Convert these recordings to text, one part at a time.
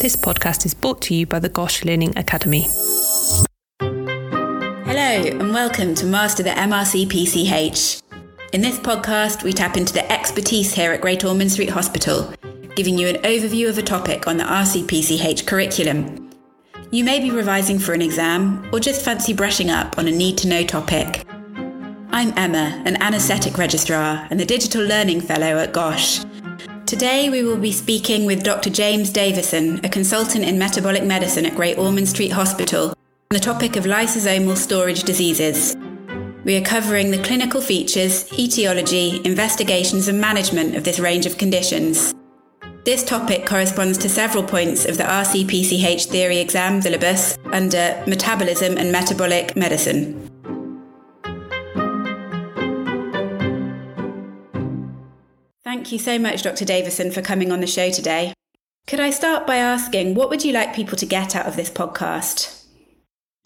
This podcast is brought to you by the GOSH Learning Academy. Hello, and welcome to Master the MRCPCH. In this podcast, we tap into the expertise here at Great Ormond Street Hospital, giving you an overview of a topic on the RCPCH curriculum. You may be revising for an exam or just fancy brushing up on a need to know topic. I'm Emma, an anaesthetic registrar and the Digital Learning Fellow at GOSH. Today, we will be speaking with Dr. James Davison, a consultant in metabolic medicine at Great Ormond Street Hospital, on the topic of lysosomal storage diseases. We are covering the clinical features, etiology, investigations, and management of this range of conditions. This topic corresponds to several points of the RCPCH theory exam syllabus under Metabolism and Metabolic Medicine. Thank you so much, Dr. Davison, for coming on the show today. Could I start by asking, what would you like people to get out of this podcast?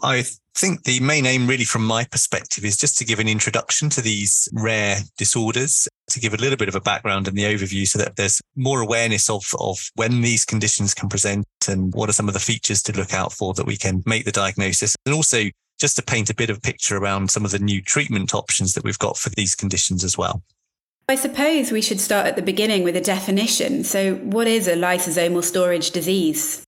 I think the main aim, really, from my perspective, is just to give an introduction to these rare disorders, to give a little bit of a background and the overview so that there's more awareness of, of when these conditions can present and what are some of the features to look out for that we can make the diagnosis. And also just to paint a bit of a picture around some of the new treatment options that we've got for these conditions as well. I suppose we should start at the beginning with a definition. So, what is a lysosomal storage disease?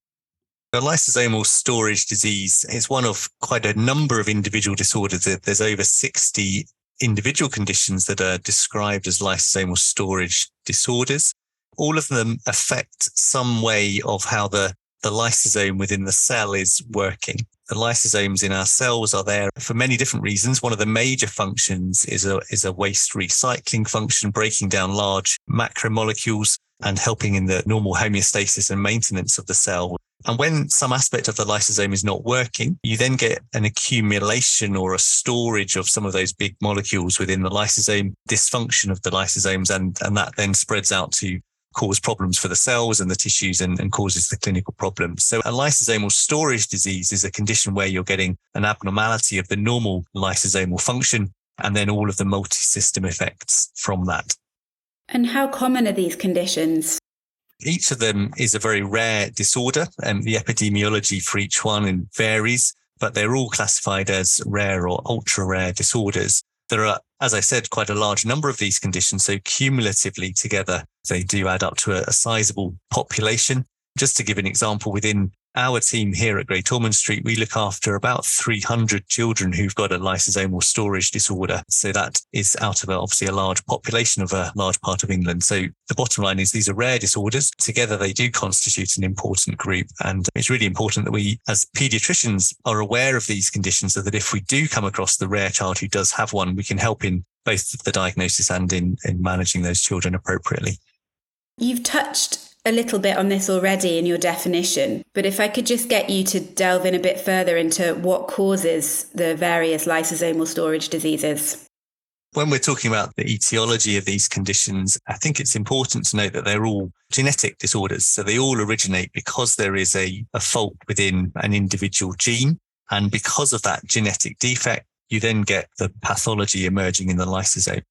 A lysosomal storage disease is one of quite a number of individual disorders. There's over 60 individual conditions that are described as lysosomal storage disorders. All of them affect some way of how the, the lysosome within the cell is working the lysosomes in our cells are there for many different reasons. One of the major functions is a, is a waste recycling function, breaking down large macromolecules and helping in the normal homeostasis and maintenance of the cell. And when some aspect of the lysosome is not working, you then get an accumulation or a storage of some of those big molecules within the lysosome, dysfunction of the lysosomes, and, and that then spreads out to cause problems for the cells and the tissues and, and causes the clinical problems. So a lysosomal storage disease is a condition where you're getting an abnormality of the normal lysosomal function and then all of the multi-system effects from that. And how common are these conditions? Each of them is a very rare disorder and the epidemiology for each one varies, but they're all classified as rare or ultra rare disorders. There are, as I said, quite a large number of these conditions. So cumulatively together, they do add up to a, a sizable population. Just to give an example, within our team here at Great Ormond Street, we look after about 300 children who've got a lysosomal storage disorder. So that is out of obviously a large population of a large part of England. So the bottom line is these are rare disorders. Together, they do constitute an important group. And it's really important that we, as pediatricians, are aware of these conditions so that if we do come across the rare child who does have one, we can help in both the diagnosis and in, in managing those children appropriately. You've touched a little bit on this already in your definition, but if I could just get you to delve in a bit further into what causes the various lysosomal storage diseases. When we're talking about the etiology of these conditions, I think it's important to note that they're all genetic disorders. So they all originate because there is a, a fault within an individual gene. And because of that genetic defect, you then get the pathology emerging in the lysosome.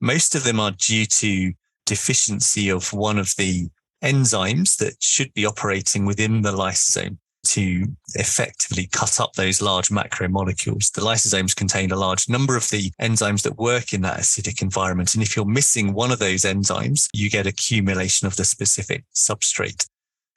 Most of them are due to deficiency of one of the enzymes that should be operating within the lysosome to effectively cut up those large macromolecules. The lysosomes contain a large number of the enzymes that work in that acidic environment. And if you're missing one of those enzymes, you get accumulation of the specific substrate.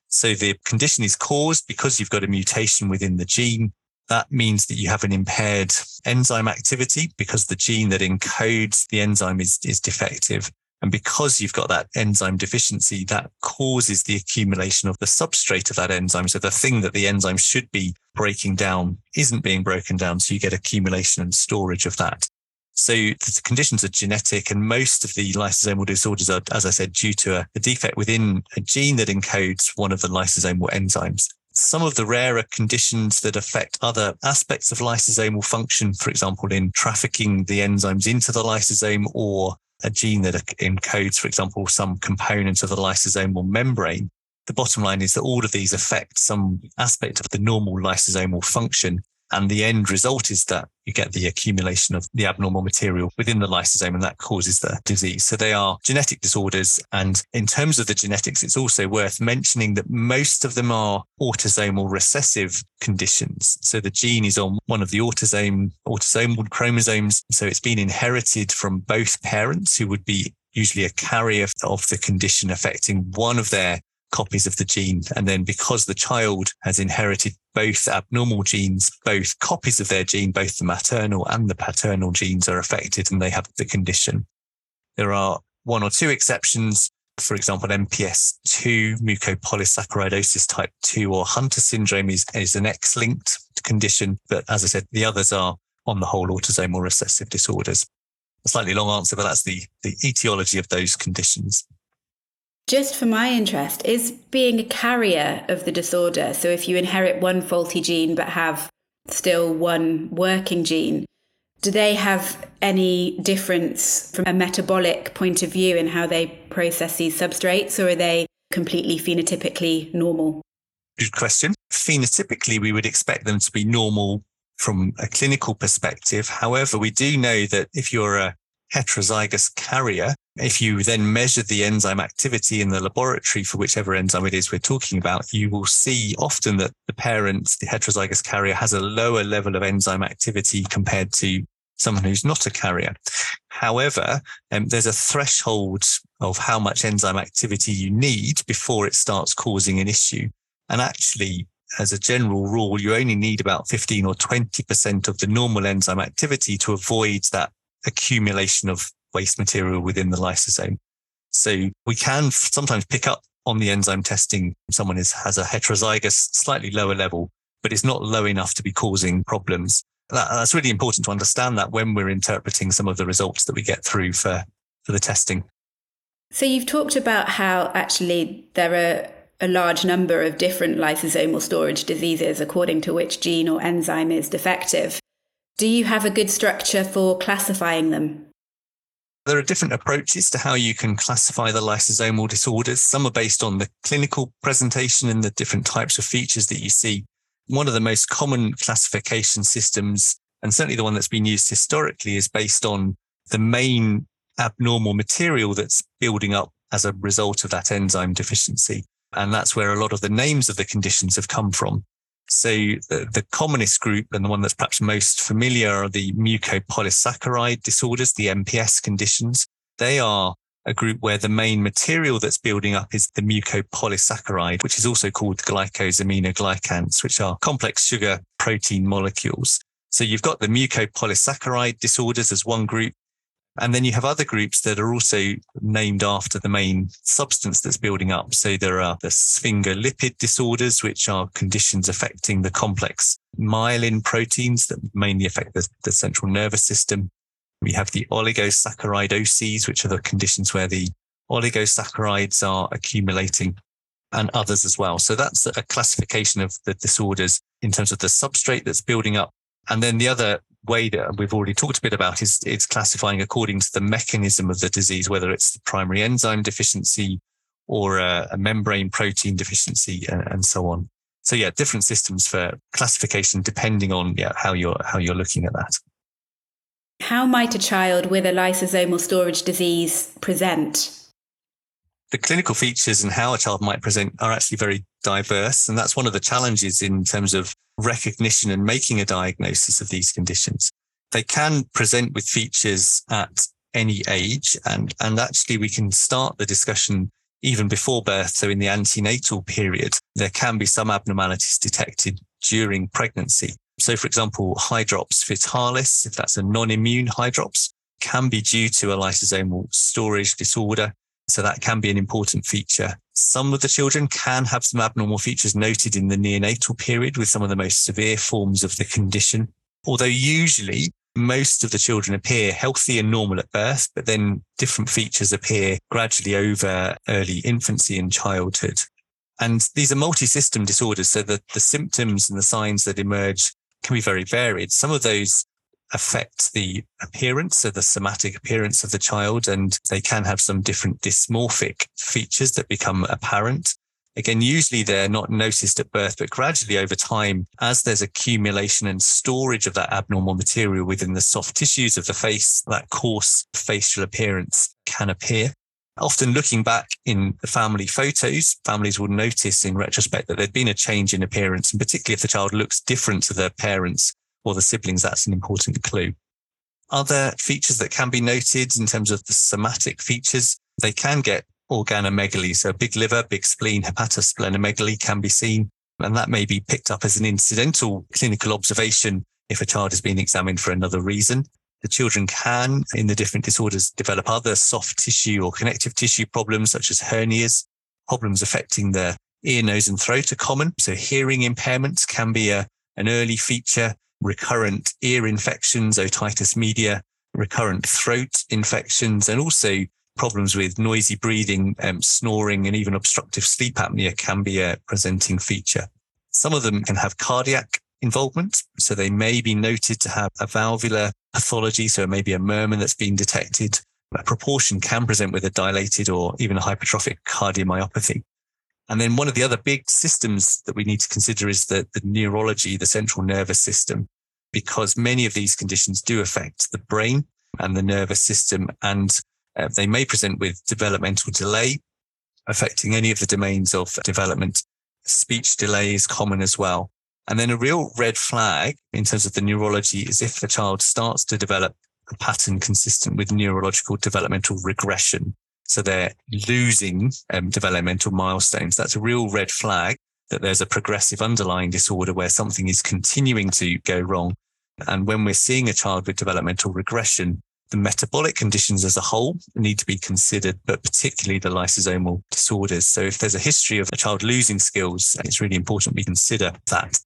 So the condition is caused because you've got a mutation within the gene. That means that you have an impaired enzyme activity because the gene that encodes the enzyme is, is defective. And because you've got that enzyme deficiency, that causes the accumulation of the substrate of that enzyme. So the thing that the enzyme should be breaking down isn't being broken down. So you get accumulation and storage of that. So the conditions are genetic and most of the lysosomal disorders are, as I said, due to a, a defect within a gene that encodes one of the lysosomal enzymes some of the rarer conditions that affect other aspects of lysosomal function, for example, in trafficking the enzymes into the lysosome or a gene that encodes, for example, some component of the lysosomal membrane. The bottom line is that all of these affect some aspect of the normal lysosomal function. And the end result is that you get the accumulation of the abnormal material within the lysosome and that causes the disease. So they are genetic disorders. And in terms of the genetics, it's also worth mentioning that most of them are autosomal recessive conditions. So the gene is on one of the autosome, autosomal chromosomes. So it's been inherited from both parents who would be usually a carrier of the condition affecting one of their copies of the gene. And then because the child has inherited both abnormal genes, both copies of their gene, both the maternal and the paternal genes are affected and they have the condition. There are one or two exceptions. For example, MPS 2, mucopolysaccharidosis type 2 or Hunter syndrome is, is an X linked condition. But as I said, the others are on the whole autosomal recessive disorders. A slightly long answer, but that's the, the etiology of those conditions. Just for my interest, is being a carrier of the disorder, so if you inherit one faulty gene but have still one working gene, do they have any difference from a metabolic point of view in how they process these substrates, or are they completely phenotypically normal? Good question. Phenotypically, we would expect them to be normal from a clinical perspective. However, we do know that if you're a heterozygous carrier, if you then measure the enzyme activity in the laboratory for whichever enzyme it is we're talking about, you will see often that the parent, the heterozygous carrier, has a lower level of enzyme activity compared to someone who's not a carrier. However, um, there's a threshold of how much enzyme activity you need before it starts causing an issue. And actually, as a general rule, you only need about 15 or 20% of the normal enzyme activity to avoid that accumulation of waste material within the lysosome. So we can sometimes pick up on the enzyme testing. Someone is, has a heterozygous, slightly lower level, but it's not low enough to be causing problems. That, that's really important to understand that when we're interpreting some of the results that we get through for, for the testing. So you've talked about how actually there are a large number of different lysosomal storage diseases according to which gene or enzyme is defective. Do you have a good structure for classifying them? There are different approaches to how you can classify the lysosomal disorders. Some are based on the clinical presentation and the different types of features that you see. One of the most common classification systems, and certainly the one that's been used historically, is based on the main abnormal material that's building up as a result of that enzyme deficiency. And that's where a lot of the names of the conditions have come from. So the, the, commonest group and the one that's perhaps most familiar are the mucopolysaccharide disorders, the MPS conditions. They are a group where the main material that's building up is the mucopolysaccharide, which is also called glycosaminoglycans, which are complex sugar protein molecules. So you've got the mucopolysaccharide disorders as one group. And then you have other groups that are also named after the main substance that's building up. So there are the sphingolipid disorders, which are conditions affecting the complex myelin proteins that mainly affect the, the central nervous system. We have the oligosaccharidoses, which are the conditions where the oligosaccharides are accumulating and others as well. So that's a classification of the disorders in terms of the substrate that's building up. And then the other way that uh, we've already talked a bit about is it's classifying according to the mechanism of the disease, whether it's the primary enzyme deficiency or a, a membrane protein deficiency and, and, so on. So yeah, different systems for classification depending on yeah, how you're how you're looking at that. How might a child with a lysosomal storage disease present? The clinical features and how a child might present are actually very diverse. And that's one of the challenges in terms of recognition and making a diagnosis of these conditions. They can present with features at any age. And, and actually we can start the discussion even before birth. So in the antenatal period, there can be some abnormalities detected during pregnancy. So for example, hydrops fetalis, if that's a non-immune hydrops, can be due to a lysosomal storage disorder. So that can be an important feature. Some of the children can have some abnormal features noted in the neonatal period with some of the most severe forms of the condition. Although usually most of the children appear healthy and normal at birth, but then different features appear gradually over early infancy and childhood. And these are multi-system disorders. So the, the symptoms and the signs that emerge can be very varied. Some of those affect the appearance of the somatic appearance of the child, and they can have some different dysmorphic features that become apparent. Again, usually they're not noticed at birth, but gradually over time, as there's accumulation and storage of that abnormal material within the soft tissues of the face, that coarse facial appearance can appear. Often looking back in the family photos, families will notice in retrospect that there'd been a change in appearance, and particularly if the child looks different to their parents or the siblings, that's an important clue. Other features that can be noted in terms of the somatic features, they can get organomegaly. So big liver, big spleen, hepatosplenomegaly can be seen. And that may be picked up as an incidental clinical observation if a child has been examined for another reason. The children can, in the different disorders, develop other soft tissue or connective tissue problems, such as hernias. Problems affecting the ear, nose, and throat are common. So hearing impairments can be a, an early feature. Recurrent ear infections, otitis media, recurrent throat infections, and also problems with noisy breathing, um, snoring, and even obstructive sleep apnea can be a presenting feature. Some of them can have cardiac involvement. So they may be noted to have a valvular pathology. So it may be a murmur that's been detected. A proportion can present with a dilated or even a hypertrophic cardiomyopathy. And then one of the other big systems that we need to consider is the, the neurology, the central nervous system, because many of these conditions do affect the brain and the nervous system. And uh, they may present with developmental delay, affecting any of the domains of development. Speech delay is common as well. And then a real red flag in terms of the neurology is if the child starts to develop a pattern consistent with neurological developmental regression. So they're losing um, developmental milestones. That's a real red flag that there's a progressive underlying disorder where something is continuing to go wrong. And when we're seeing a child with developmental regression, the metabolic conditions as a whole need to be considered, but particularly the lysosomal disorders. So if there's a history of a child losing skills, it's really important we consider that.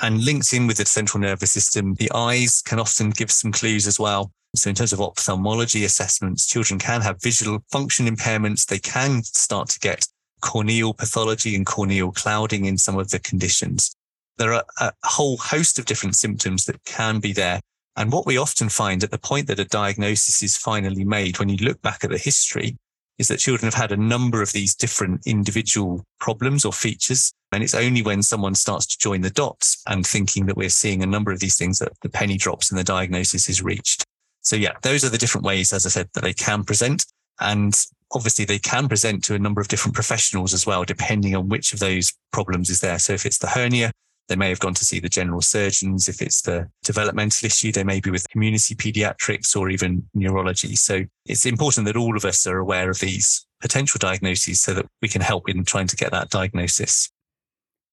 And linked in with the central nervous system, the eyes can often give some clues as well. So in terms of ophthalmology assessments, children can have visual function impairments. They can start to get corneal pathology and corneal clouding in some of the conditions. There are a whole host of different symptoms that can be there and what we often find at the point that a diagnosis is finally made, when you look back at the history, is that children have had a number of these different individual problems or features. And it's only when someone starts to join the dots and thinking that we're seeing a number of these things that the penny drops and the diagnosis is reached. So yeah, those are the different ways, as I said, that they can present. And obviously they can present to a number of different professionals as well, depending on which of those problems is there. So if it's the hernia, they may have gone to see the general surgeons. If it's the developmental issue, they may be with community pediatrics or even neurology. So it's important that all of us are aware of these potential diagnoses so that we can help in trying to get that diagnosis.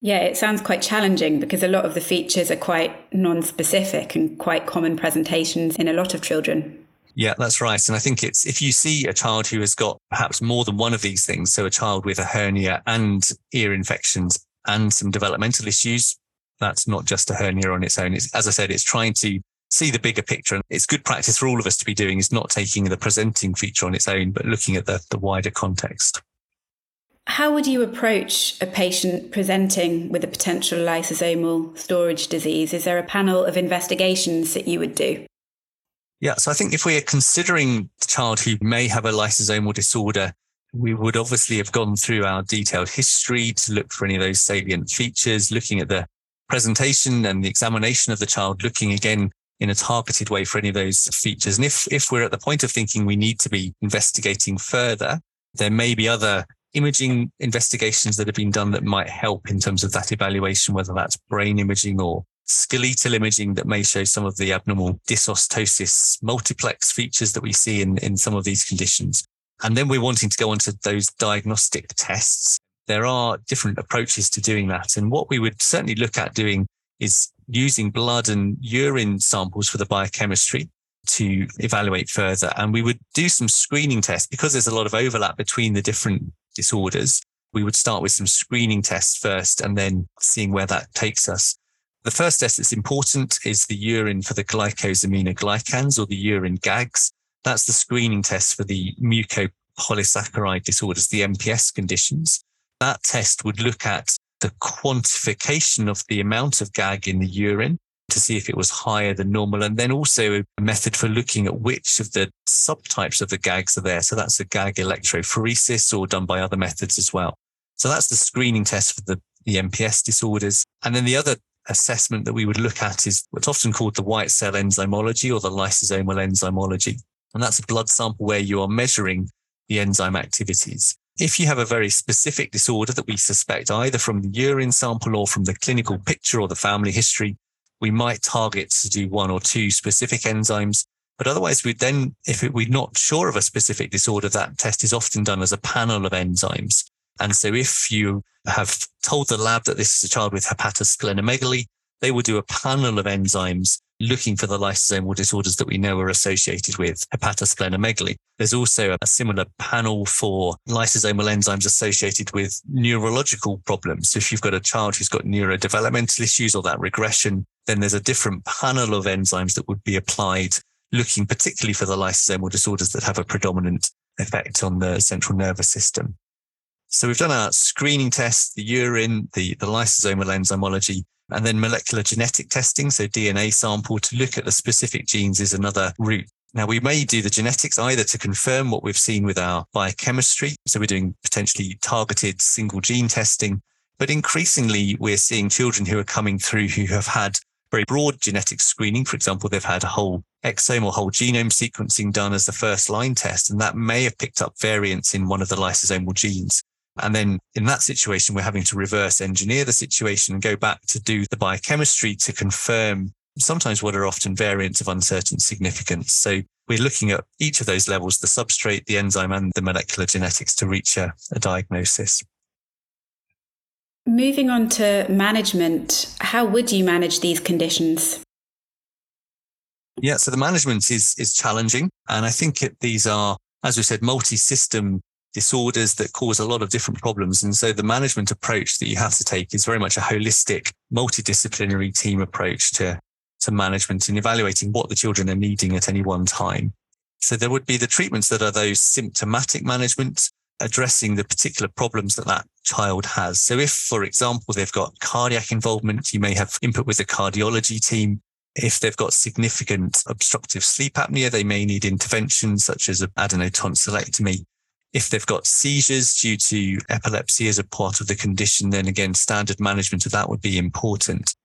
Yeah, it sounds quite challenging because a lot of the features are quite non specific and quite common presentations in a lot of children. Yeah, that's right. And I think it's if you see a child who has got perhaps more than one of these things, so a child with a hernia and ear infections and some developmental issues, that's not just a hernia on its own. It's, as I said, it's trying to see the bigger picture. And it's good practice for all of us to be doing is not taking the presenting feature on its own, but looking at the, the wider context. How would you approach a patient presenting with a potential lysosomal storage disease? Is there a panel of investigations that you would do? Yeah, so I think if we are considering the child who may have a lysosomal disorder, we would obviously have gone through our detailed history to look for any of those salient features, looking at the presentation and the examination of the child looking again in a targeted way for any of those features. And if, if we're at the point of thinking we need to be investigating further, there may be other imaging investigations that have been done that might help in terms of that evaluation, whether that's brain imaging or skeletal imaging that may show some of the abnormal dysostosis multiplex features that we see in, in some of these conditions. And then we're wanting to go on to those diagnostic tests there are different approaches to doing that. And what we would certainly look at doing is using blood and urine samples for the biochemistry to evaluate further. And we would do some screening tests because there's a lot of overlap between the different disorders. We would start with some screening tests first and then seeing where that takes us. The first test that's important is the urine for the glycosaminoglycans or the urine GAGs. That's the screening test for the mucopolysaccharide disorders, the MPS conditions that test would look at the quantification of the amount of GAG in the urine to see if it was higher than normal. And then also a method for looking at which of the subtypes of the GAGs are there. So that's a GAG electrophoresis or done by other methods as well. So that's the screening test for the, the MPS disorders. And then the other assessment that we would look at is what's often called the white cell enzymology or the lysosomal enzymology. And that's a blood sample where you are measuring the enzyme activities. If you have a very specific disorder that we suspect either from the urine sample or from the clinical picture or the family history, we might target to do one or two specific enzymes. But otherwise, we then, if we're not sure of a specific disorder, that test is often done as a panel of enzymes. And so if you have told the lab that this is a child with hepatosplenomegaly, they will do a panel of enzymes looking for the lysosomal disorders that we know are associated with hepatosplenomegaly. There's also a similar panel for lysosomal enzymes associated with neurological problems. So if you've got a child who's got neurodevelopmental issues or that regression, then there's a different panel of enzymes that would be applied looking particularly for the lysosomal disorders that have a predominant effect on the central nervous system. So we've done our screening test, the urine, the, the lysosomal enzymology, and then molecular genetic testing. So DNA sample to look at the specific genes is another route. Now we may do the genetics either to confirm what we've seen with our biochemistry. So we're doing potentially targeted single gene testing, but increasingly we're seeing children who are coming through who have had very broad genetic screening. For example, they've had a whole exome or whole genome sequencing done as the first line test, and that may have picked up variants in one of the lysosomal genes. And then in that situation, we're having to reverse engineer the situation and go back to do the biochemistry to confirm sometimes what are often variants of uncertain significance. So we're looking at each of those levels, the substrate, the enzyme, and the molecular genetics to reach a, a diagnosis. Moving on to management, how would you manage these conditions? Yeah, so the management is is challenging, and I think it, these are, as we said, multi-system disorders that cause a lot of different problems. And so the management approach that you have to take is very much a holistic, multidisciplinary team approach to, to management and evaluating what the children are needing at any one time. So there would be the treatments that are those symptomatic management, addressing the particular problems that that child has. So if, for example, they've got cardiac involvement, you may have input with the cardiology team. If they've got significant obstructive sleep apnea, they may need interventions such as adenotonsillectomy. If they've got seizures due to epilepsy as a part of the condition, then again, standard management of that would be important.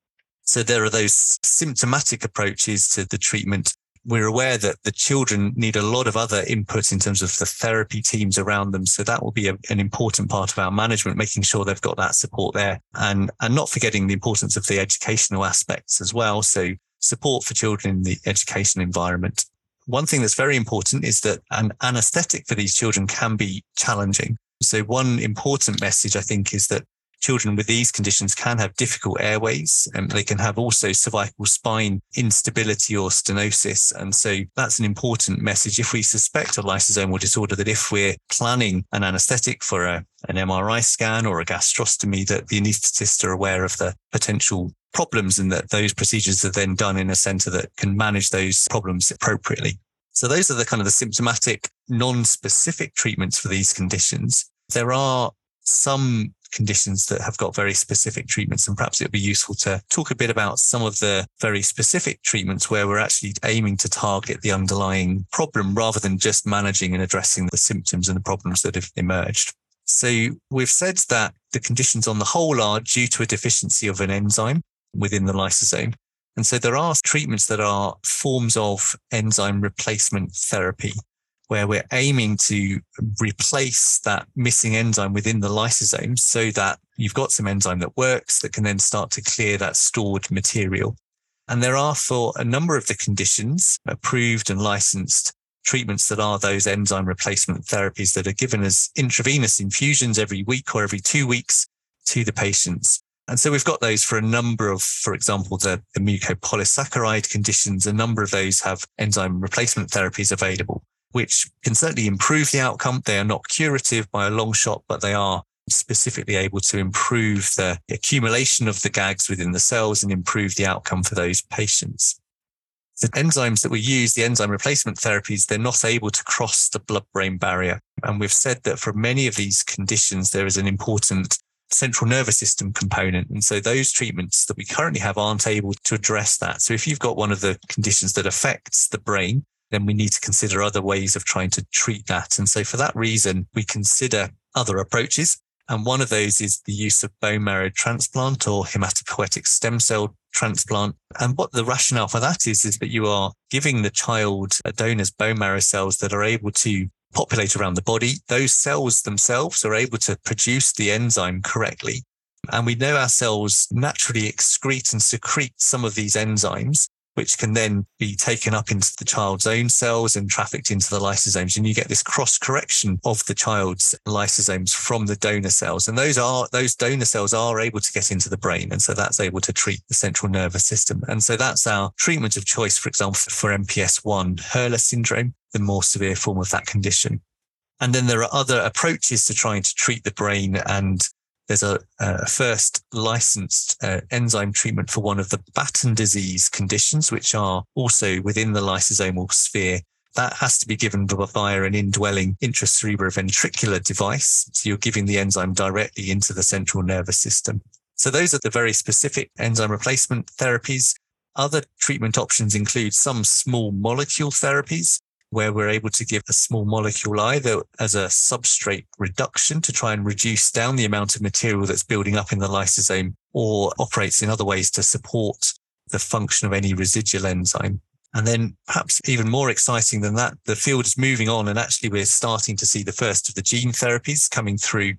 So there are those symptomatic approaches to the treatment. We're aware that the children need a lot of other input in terms of the therapy teams around them. So that will be a, an important part of our management, making sure they've got that support there and, and not forgetting the importance of the educational aspects as well. So support for children in the education environment. One thing that's very important is that an anesthetic for these children can be challenging. So one important message I think is that children with these conditions can have difficult airways and they can have also cervical spine instability or stenosis. And so that's an important message. If we suspect a lysosomal disorder, that if we're planning an anesthetic for a, an MRI scan or a gastrostomy, that the anaesthetists are aware of the potential problems and that those procedures are then done in a center that can manage those problems appropriately. So those are the kind of the symptomatic non-specific treatments for these conditions. There are some conditions that have got very specific treatments and perhaps it would be useful to talk a bit about some of the very specific treatments where we're actually aiming to target the underlying problem rather than just managing and addressing the symptoms and the problems that have emerged. So we've said that the conditions on the whole are due to a deficiency of an enzyme within the lysosome. And so there are treatments that are forms of enzyme replacement therapy where we're aiming to replace that missing enzyme within the lysosome so that you've got some enzyme that works that can then start to clear that stored material. And there are for a number of the conditions approved and licensed treatments that are those enzyme replacement therapies that are given as intravenous infusions every week or every two weeks to the patients. And so we've got those for a number of, for example, the, the mucopolysaccharide conditions. A number of those have enzyme replacement therapies available, which can certainly improve the outcome. They are not curative by a long shot, but they are specifically able to improve the accumulation of the GAGs within the cells and improve the outcome for those patients. The enzymes that we use, the enzyme replacement therapies, they're not able to cross the blood brain barrier. And we've said that for many of these conditions, there is an important central nervous system component. And so those treatments that we currently have aren't able to address that. So if you've got one of the conditions that affects the brain, then we need to consider other ways of trying to treat that. And so for that reason, we consider other approaches. And one of those is the use of bone marrow transplant or hematopoietic stem cell transplant. And what the rationale for that is, is that you are giving the child a donor's bone marrow cells that are able to populate around the body. Those cells themselves are able to produce the enzyme correctly. And we know our cells naturally excrete and secrete some of these enzymes which can then be taken up into the child's own cells and trafficked into the lysosomes. And you get this cross correction of the child's lysosomes from the donor cells. And those are, those donor cells are able to get into the brain. And so that's able to treat the central nervous system. And so that's our treatment of choice, for example, for MPS 1 Hurler syndrome, the more severe form of that condition. And then there are other approaches to trying to treat the brain and there's a, a first licensed uh, enzyme treatment for one of the Batten disease conditions, which are also within the lysosomal sphere. That has to be given via an indwelling intracerebroventricular device. So you're giving the enzyme directly into the central nervous system. So those are the very specific enzyme replacement therapies. Other treatment options include some small molecule therapies where we're able to give a small molecule either as a substrate reduction to try and reduce down the amount of material that's building up in the lysosome or operates in other ways to support the function of any residual enzyme. And then perhaps even more exciting than that, the field is moving on and actually we're starting to see the first of the gene therapies coming through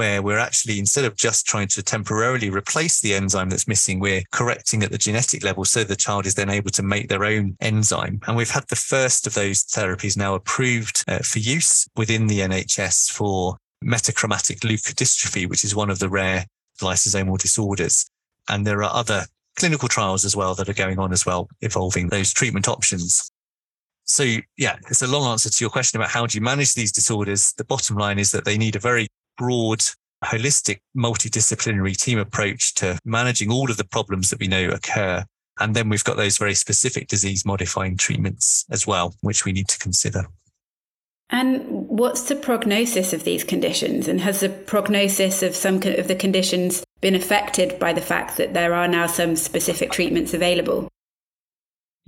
where we're actually, instead of just trying to temporarily replace the enzyme that's missing, we're correcting at the genetic level so the child is then able to make their own enzyme. And we've had the first of those therapies now approved uh, for use within the NHS for metachromatic leukodystrophy, which is one of the rare lysosomal disorders. And there are other clinical trials as well that are going on as well, involving those treatment options. So yeah, it's a long answer to your question about how do you manage these disorders. The bottom line is that they need a very broad, holistic, multidisciplinary team approach to managing all of the problems that we know occur. And then we've got those very specific disease modifying treatments as well, which we need to consider. And what's the prognosis of these conditions? And has the prognosis of some of the conditions been affected by the fact that there are now some specific treatments available?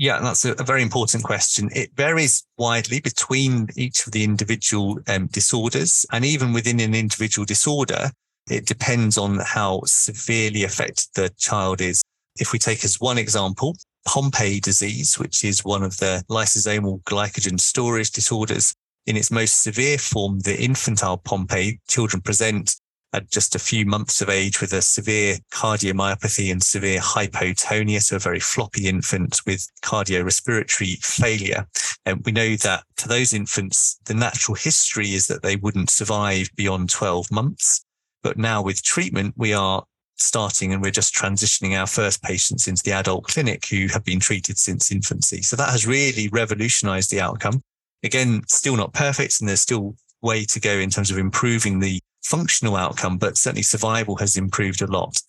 Yeah, that's a, a, very important question. It varies widely between each of the individual um, disorders. And even within an individual disorder, it depends on how severely affected the child is. If we take as one example, Pompe disease, which is one of the lysosomal glycogen storage disorders, in its most severe form, the infantile Pompe, children present at just a few months of age with a severe cardiomyopathy and severe hypotonia, so a very floppy infant with cardiorespiratory failure. And we know that for those infants, the natural history is that they wouldn't survive beyond 12 months. But now with treatment, we are starting and we're just transitioning our first patients into the adult clinic who have been treated since infancy. So that has really revolutionized the outcome. Again, still not perfect and there's still way to go in terms of improving the functional outcome, but certainly survival has improved a lot.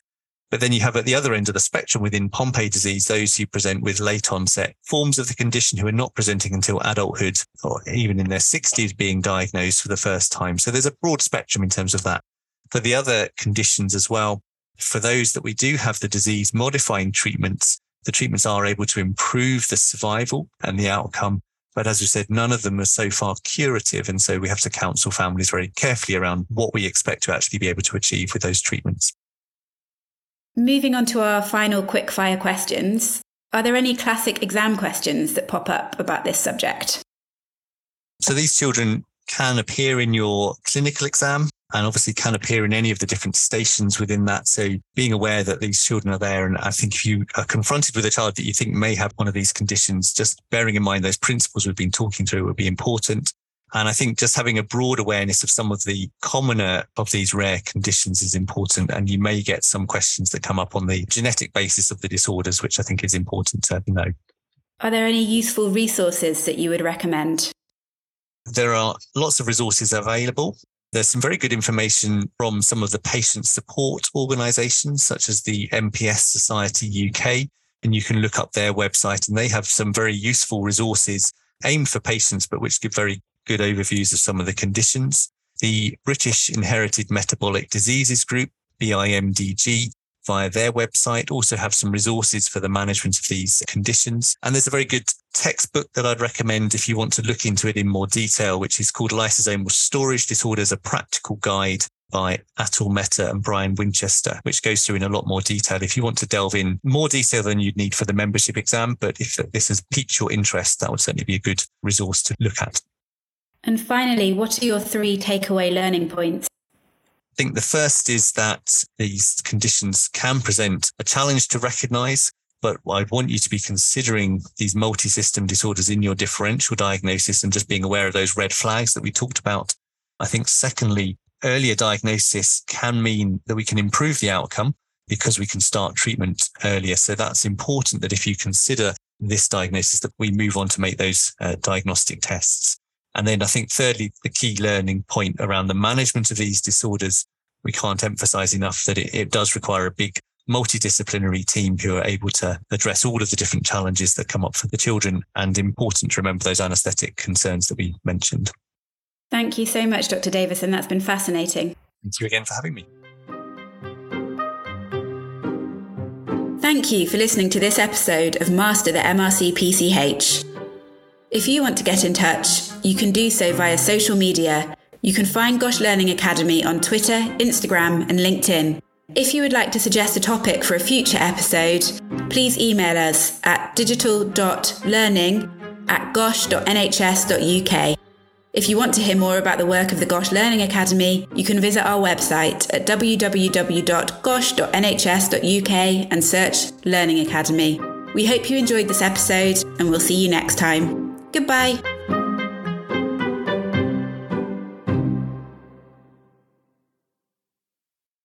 But then you have at the other end of the spectrum within Pompe disease, those who present with late onset forms of the condition who are not presenting until adulthood or even in their 60s being diagnosed for the first time. So there's a broad spectrum in terms of that. For the other conditions as well, for those that we do have the disease modifying treatments, the treatments are able to improve the survival and the outcome but as we said, none of them are so far curative. And so we have to counsel families very carefully around what we expect to actually be able to achieve with those treatments. Moving on to our final quick fire questions. Are there any classic exam questions that pop up about this subject? So these children can appear in your clinical exam and obviously can appear in any of the different stations within that. So being aware that these children are there. And I think if you are confronted with a child that you think may have one of these conditions, just bearing in mind those principles we've been talking through would be important. And I think just having a broad awareness of some of the commoner of these rare conditions is important. And you may get some questions that come up on the genetic basis of the disorders, which I think is important to know. Are there any useful resources that you would recommend? There are lots of resources available. There's some very good information from some of the patient support organizations, such as the MPS Society UK. And you can look up their website and they have some very useful resources aimed for patients, but which give very good overviews of some of the conditions. The British Inherited Metabolic Diseases Group, BIMDG, via their website, also have some resources for the management of these conditions. And there's a very good textbook that I'd recommend if you want to look into it in more detail, which is called Lysosomal Storage Disorders, a practical guide by Atul Mehta and Brian Winchester, which goes through in a lot more detail. If you want to delve in more detail than you'd need for the membership exam, but if this has piqued your interest, that would certainly be a good resource to look at. And finally, what are your three takeaway learning points? I think the first is that these conditions can present a challenge to recognize, but I want you to be considering these multi system disorders in your differential diagnosis and just being aware of those red flags that we talked about. I think, secondly, earlier diagnosis can mean that we can improve the outcome because we can start treatment earlier. So that's important that if you consider this diagnosis, that we move on to make those uh, diagnostic tests. And then I think thirdly, the key learning point around the management of these disorders, we can't emphasize enough that it, it does require a big multidisciplinary team who are able to address all of the different challenges that come up for the children and important to remember those anesthetic concerns that we mentioned. Thank you so much, Dr. Davison. That's been fascinating. Thank you again for having me. Thank you for listening to this episode of Master the MRCPCH. If you want to get in touch, you can do so via social media. You can find GOSH Learning Academy on Twitter, Instagram, and LinkedIn. If you would like to suggest a topic for a future episode, please email us at digital.learning at gosh.nhs.uk. If you want to hear more about the work of the GOSH Learning Academy, you can visit our website at www.gosh.nhs.uk and search Learning Academy. We hope you enjoyed this episode and we'll see you next time. Goodbye.